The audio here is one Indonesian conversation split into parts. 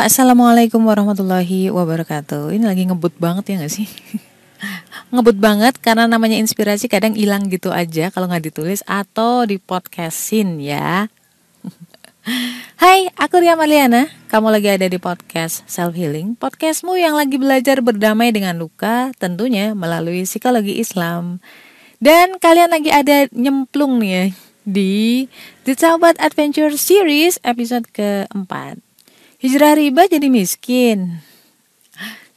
Assalamualaikum warahmatullahi wabarakatuh. Ini lagi ngebut banget ya gak sih? ngebut banget karena namanya inspirasi kadang hilang gitu aja kalau nggak ditulis atau di podcastin ya. Hai, aku Ria Marliana. Kamu lagi ada di podcast Self Healing, podcastmu yang lagi belajar berdamai dengan luka, tentunya melalui psikologi Islam. Dan kalian lagi ada nyemplung nih ya di The Sahabat Adventure Series episode keempat. Hijrah riba jadi miskin.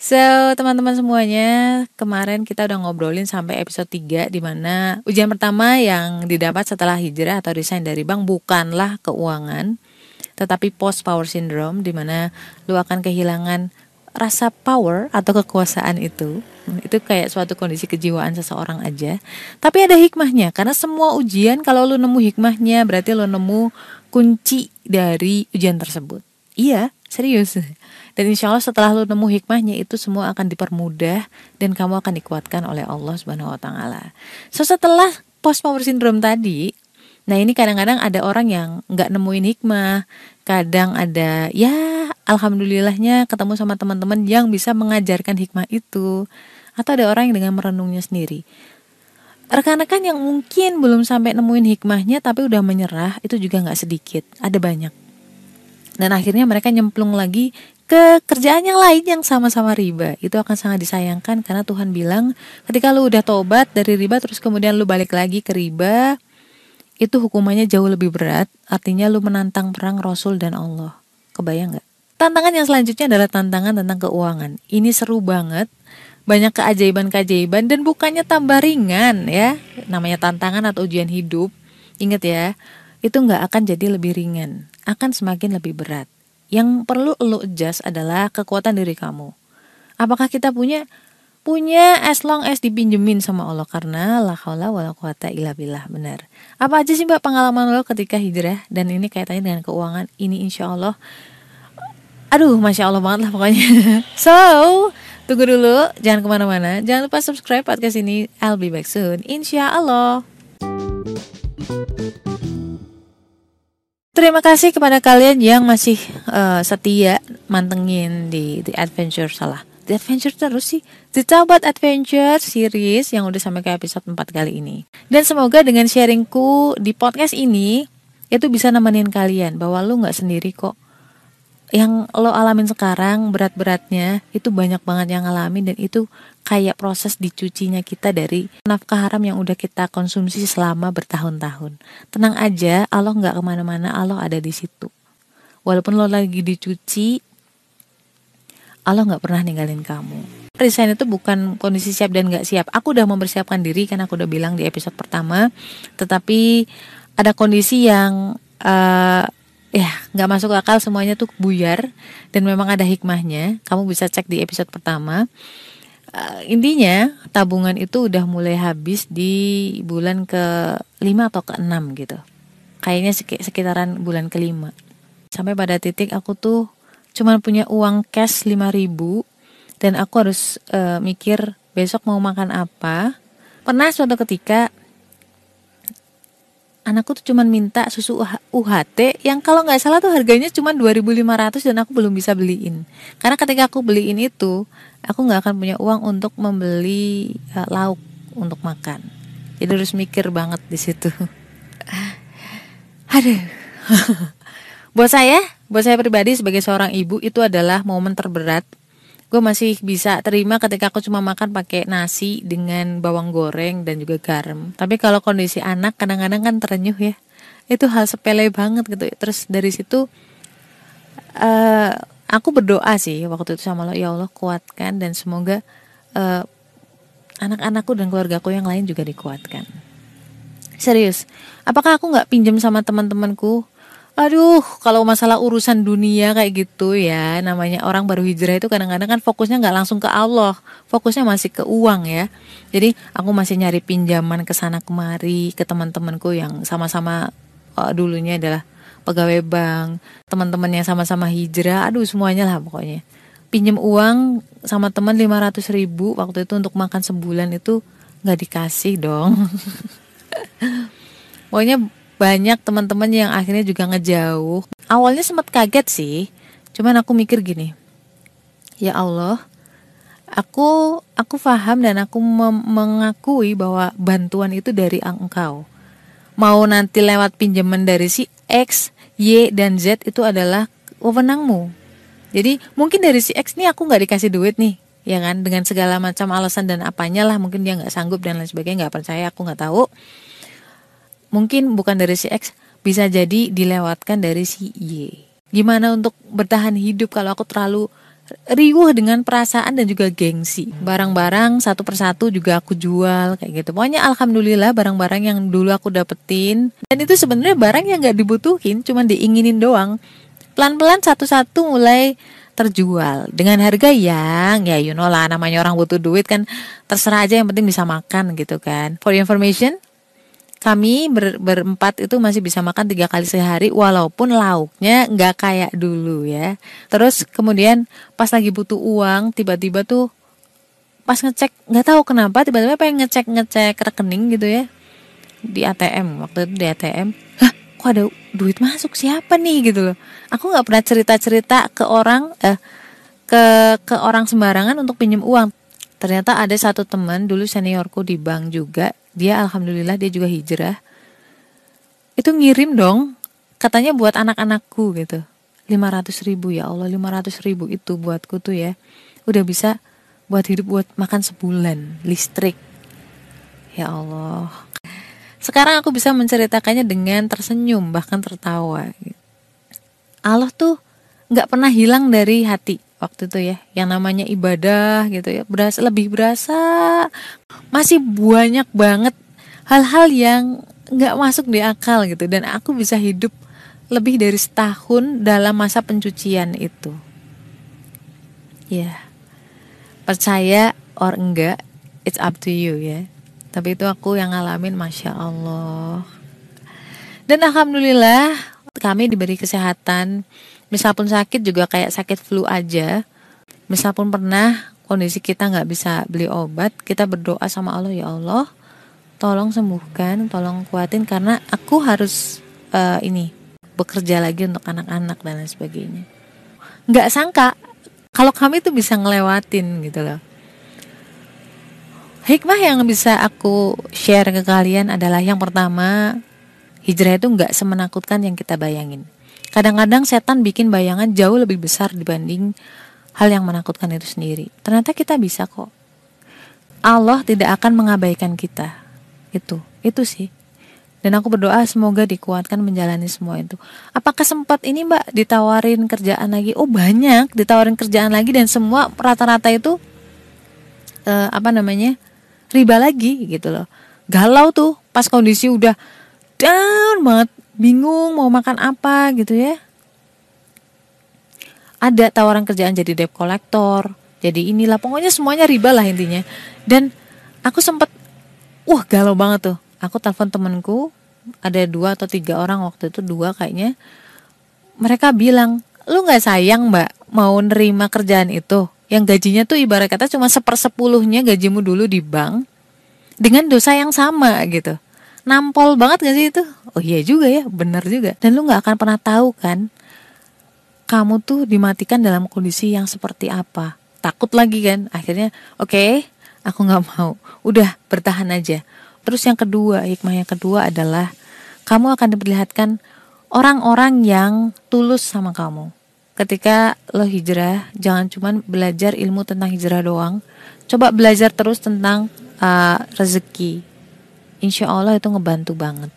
So, teman-teman semuanya, kemarin kita udah ngobrolin sampai episode 3 di mana ujian pertama yang didapat setelah hijrah atau resign dari bank bukanlah keuangan, tetapi post power syndrome di mana lu akan kehilangan rasa power atau kekuasaan itu. Itu kayak suatu kondisi kejiwaan seseorang aja. Tapi ada hikmahnya karena semua ujian kalau lu nemu hikmahnya berarti lu nemu kunci dari ujian tersebut. Iya, serius. Dan insya Allah setelah lu nemu hikmahnya itu semua akan dipermudah dan kamu akan dikuatkan oleh Allah Subhanahu Wa Taala. So setelah post power syndrome tadi, nah ini kadang-kadang ada orang yang nggak nemuin hikmah, kadang ada ya alhamdulillahnya ketemu sama teman-teman yang bisa mengajarkan hikmah itu, atau ada orang yang dengan merenungnya sendiri. Rekan-rekan yang mungkin belum sampai nemuin hikmahnya tapi udah menyerah itu juga nggak sedikit, ada banyak dan akhirnya mereka nyemplung lagi ke kerjaan yang lain yang sama-sama riba. Itu akan sangat disayangkan karena Tuhan bilang ketika lu udah tobat dari riba terus kemudian lu balik lagi ke riba itu hukumannya jauh lebih berat. Artinya lu menantang perang Rasul dan Allah. Kebayang nggak? Tantangan yang selanjutnya adalah tantangan tentang keuangan. Ini seru banget. Banyak keajaiban-keajaiban dan bukannya tambah ringan ya. Namanya tantangan atau ujian hidup. Ingat ya itu nggak akan jadi lebih ringan akan semakin lebih berat. Yang perlu lo adjust adalah kekuatan diri kamu. Apakah kita punya? Punya as long as dipinjemin sama Allah karena la haula wala quwata illa billah benar. Apa aja sih Mbak pengalaman lo ketika hijrah? Dan ini kaitannya dengan keuangan. Ini insya Allah. Aduh masya Allah banget lah pokoknya. So tunggu dulu. Jangan ke mana-mana. Jangan lupa subscribe podcast ini. I'll be back soon. Insya Allah Terima kasih kepada kalian yang masih uh, setia mantengin di The Adventure salah. The Adventure terus sih The Taubat Adventure series yang udah sampai ke episode 4 kali ini. Dan semoga dengan sharingku di podcast ini itu bisa nemenin kalian bahwa lu nggak sendiri kok yang lo alamin sekarang berat-beratnya itu banyak banget yang ngalamin dan itu kayak proses dicucinya kita dari nafkah haram yang udah kita konsumsi selama bertahun-tahun. Tenang aja, Allah nggak ke mana-mana, Allah ada di situ. Walaupun lo lagi dicuci, Allah nggak pernah ninggalin kamu. Resign itu bukan kondisi siap dan nggak siap. Aku udah mempersiapkan diri karena aku udah bilang di episode pertama. Tetapi ada kondisi yang uh, ya nggak masuk akal semuanya tuh buyar dan memang ada hikmahnya. Kamu bisa cek di episode pertama. Uh, intinya tabungan itu udah mulai habis di bulan ke 5 atau ke 6 gitu. Kayaknya sekitaran bulan kelima. Sampai pada titik aku tuh cuman punya uang cash 5000 dan aku harus uh, mikir besok mau makan apa. Pernah suatu ketika anakku tuh cuman minta susu UHT yang kalau nggak salah tuh harganya cuma 2.500 dan aku belum bisa beliin. Karena ketika aku beliin itu, aku nggak akan punya uang untuk membeli uh, lauk untuk makan. Jadi harus mikir banget di situ. Aduh. buat saya, buat saya pribadi sebagai seorang ibu itu adalah momen terberat gue masih bisa terima ketika aku cuma makan pakai nasi dengan bawang goreng dan juga garam. Tapi kalau kondisi anak kadang-kadang kan terenyuh ya. Itu hal sepele banget gitu. Terus dari situ uh, aku berdoa sih waktu itu sama lo ya Allah kuatkan dan semoga uh, anak-anakku dan keluargaku yang lain juga dikuatkan. Serius apakah aku nggak pinjam sama teman-temanku Aduh, kalau masalah urusan dunia kayak gitu ya, namanya orang baru hijrah itu kadang-kadang kan fokusnya nggak langsung ke Allah, fokusnya masih ke uang ya. Jadi aku masih nyari pinjaman ke sana kemari ke teman-temanku yang sama-sama uh, dulunya adalah pegawai bank, teman-teman yang sama-sama hijrah, aduh semuanya lah pokoknya. Pinjam uang sama teman 500 ribu waktu itu untuk makan sebulan itu nggak dikasih dong. pokoknya banyak teman-teman yang akhirnya juga ngejauh. Awalnya sempat kaget sih, cuman aku mikir gini ya Allah aku aku paham dan aku mengakui bahwa bantuan itu dari engkau. Mau nanti lewat pinjaman dari si X Y dan Z itu adalah wewenangmu. Jadi mungkin dari si X nih aku nggak dikasih duit nih ya kan? Dengan segala macam alasan dan apanya lah mungkin dia nggak sanggup dan lain sebagainya nggak percaya aku nggak tahu mungkin bukan dari si X bisa jadi dilewatkan dari si Y. Gimana untuk bertahan hidup kalau aku terlalu riuh dengan perasaan dan juga gengsi. Barang-barang satu persatu juga aku jual kayak gitu. Pokoknya alhamdulillah barang-barang yang dulu aku dapetin dan itu sebenarnya barang yang gak dibutuhin, cuma diinginin doang. Pelan-pelan satu-satu mulai terjual dengan harga yang ya you know lah namanya orang butuh duit kan terserah aja yang penting bisa makan gitu kan. For information, kami ber, berempat itu masih bisa makan tiga kali sehari walaupun lauknya nggak kayak dulu ya. Terus kemudian pas lagi butuh uang tiba-tiba tuh pas ngecek nggak tahu kenapa tiba-tiba pengen ngecek ngecek rekening gitu ya. Di ATM waktu itu di ATM hah kok ada duit masuk? Siapa nih? Gitu loh. Aku nggak pernah cerita cerita ke orang eh ke ke orang sembarangan untuk pinjam uang. Ternyata ada satu teman dulu seniorku di bank juga dia alhamdulillah dia juga hijrah. Itu ngirim dong katanya buat anak-anakku gitu. 500 ribu ya Allah 500 ribu itu buatku tuh ya. Udah bisa buat hidup buat makan sebulan listrik. Ya Allah. Sekarang aku bisa menceritakannya dengan tersenyum bahkan tertawa. Allah tuh nggak pernah hilang dari hati waktu itu ya yang namanya ibadah gitu ya berasa lebih berasa masih banyak banget hal-hal yang nggak masuk di akal gitu. Dan aku bisa hidup lebih dari setahun dalam masa pencucian itu. Ya percaya or enggak it's up to you ya. Tapi itu aku yang ngalamin masya Allah. Dan alhamdulillah kami diberi kesehatan misal pun sakit juga kayak sakit flu aja. Misal pun pernah kondisi kita nggak bisa beli obat kita berdoa sama Allah ya Allah tolong sembuhkan tolong kuatin karena aku harus uh, ini bekerja lagi untuk anak-anak dan lain sebagainya. Nggak sangka kalau kami tuh bisa ngelewatin gitu loh. Hikmah yang bisa aku share ke kalian adalah yang pertama hijrah itu nggak semenakutkan yang kita bayangin Kadang-kadang setan bikin bayangan jauh lebih besar dibanding hal yang menakutkan itu sendiri. Ternyata kita bisa kok. Allah tidak akan mengabaikan kita. Itu, itu sih. Dan aku berdoa semoga dikuatkan menjalani semua itu. Apakah sempat ini mbak ditawarin kerjaan lagi? Oh banyak ditawarin kerjaan lagi dan semua rata-rata itu uh, apa namanya riba lagi gitu loh. Galau tuh pas kondisi udah down banget bingung mau makan apa gitu ya. Ada tawaran kerjaan jadi debt collector jadi inilah pokoknya semuanya riba lah intinya. Dan aku sempet wah galau banget tuh. Aku telepon temenku ada dua atau tiga orang waktu itu dua kayaknya. Mereka bilang lu nggak sayang mbak mau nerima kerjaan itu? Yang gajinya tuh ibarat kata cuma sepersepuluhnya gajimu dulu di bank dengan dosa yang sama gitu nampol banget gak sih itu? Oh iya juga ya bener juga. Dan lu nggak akan pernah tahu kan kamu tuh dimatikan dalam kondisi yang seperti apa. Takut lagi kan akhirnya oke okay, aku nggak mau. Udah bertahan aja. Terus yang kedua hikmah yang kedua adalah kamu akan diperlihatkan orang-orang yang tulus sama kamu. Ketika lo hijrah jangan cuma belajar ilmu tentang hijrah doang. Coba belajar terus tentang uh, rezeki insya Allah itu ngebantu banget.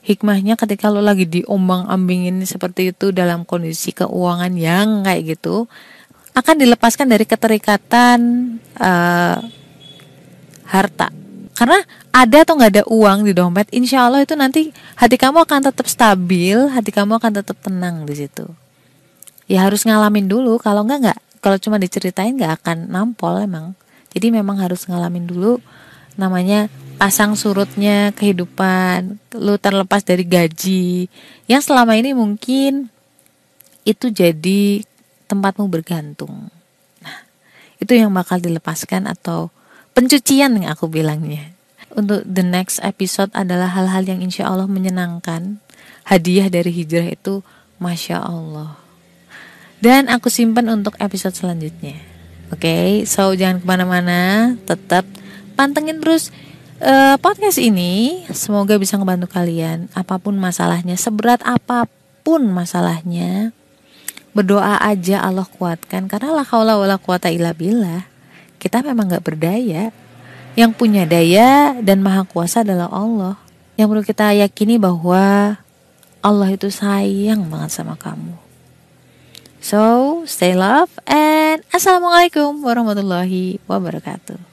Hikmahnya ketika lo lagi diombang ambingin seperti itu dalam kondisi keuangan yang kayak gitu akan dilepaskan dari keterikatan uh, harta. Karena ada atau nggak ada uang di dompet insya Allah itu nanti hati kamu akan tetap stabil hati kamu akan tetap tenang di situ. Ya harus ngalamin dulu kalau nggak nggak kalau cuma diceritain nggak akan nampol emang. Jadi memang harus ngalamin dulu namanya pasang surutnya kehidupan, lu terlepas dari gaji yang selama ini mungkin itu jadi tempatmu bergantung. Nah, itu yang bakal dilepaskan atau pencucian yang aku bilangnya. Untuk the next episode adalah hal-hal yang insya Allah menyenangkan. Hadiah dari hijrah itu Masya Allah. dan aku simpan untuk episode selanjutnya. Oke, okay? so jangan ke mana-mana, tetap pantengin terus uh, podcast ini. Semoga bisa ngebantu kalian, apa pun masalahnya, seberat apa pun masalahnya. Berdoa aja Allah kuatkan karena la haula wala quwata illa billah. Kita memang nggak berdaya. Yang punya daya dan maha kuasa adalah Allah. Yang perlu kita yakini bahwa Allah itu sayang banget sama kamu. So, stay love and Assalamualaikum warahmatullahi wabarakatuh.